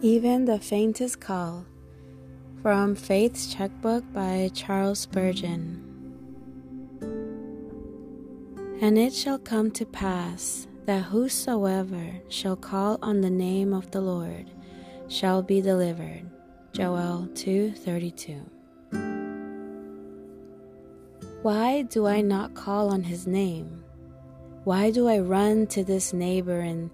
Even the Faintest Call from Faith's Checkbook by Charles Spurgeon. And it shall come to pass that whosoever shall call on the name of the Lord shall be delivered. Joel 2:32. Why do I not call on his name? Why do I run to this neighbor and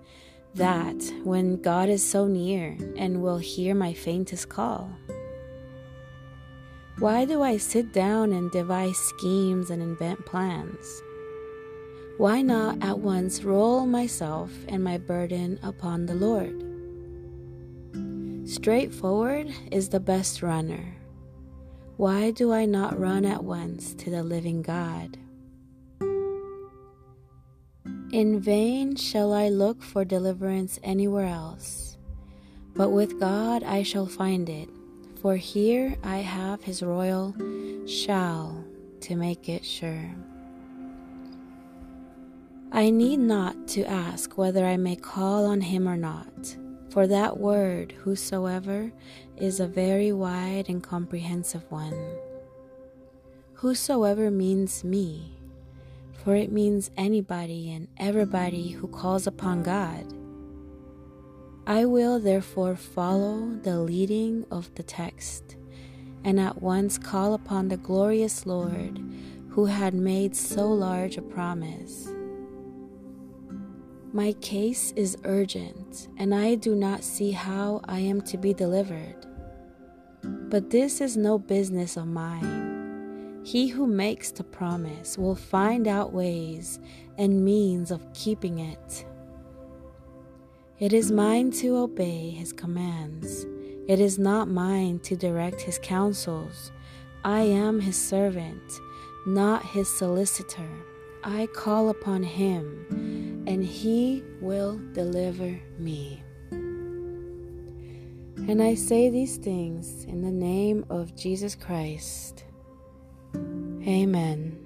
that when God is so near and will hear my faintest call? Why do I sit down and devise schemes and invent plans? Why not at once roll myself and my burden upon the Lord? Straightforward is the best runner. Why do I not run at once to the living God? In vain shall I look for deliverance anywhere else, but with God I shall find it, for here I have his royal shall to make it sure. I need not to ask whether I may call on him or not, for that word, whosoever, is a very wide and comprehensive one. Whosoever means me for it means anybody and everybody who calls upon God. I will therefore follow the leading of the text and at once call upon the glorious Lord who had made so large a promise. My case is urgent, and I do not see how I am to be delivered. But this is no business of mine. He who makes the promise will find out ways and means of keeping it. It is mine to obey his commands. It is not mine to direct his counsels. I am his servant, not his solicitor. I call upon him, and he will deliver me. And I say these things in the name of Jesus Christ. Amen.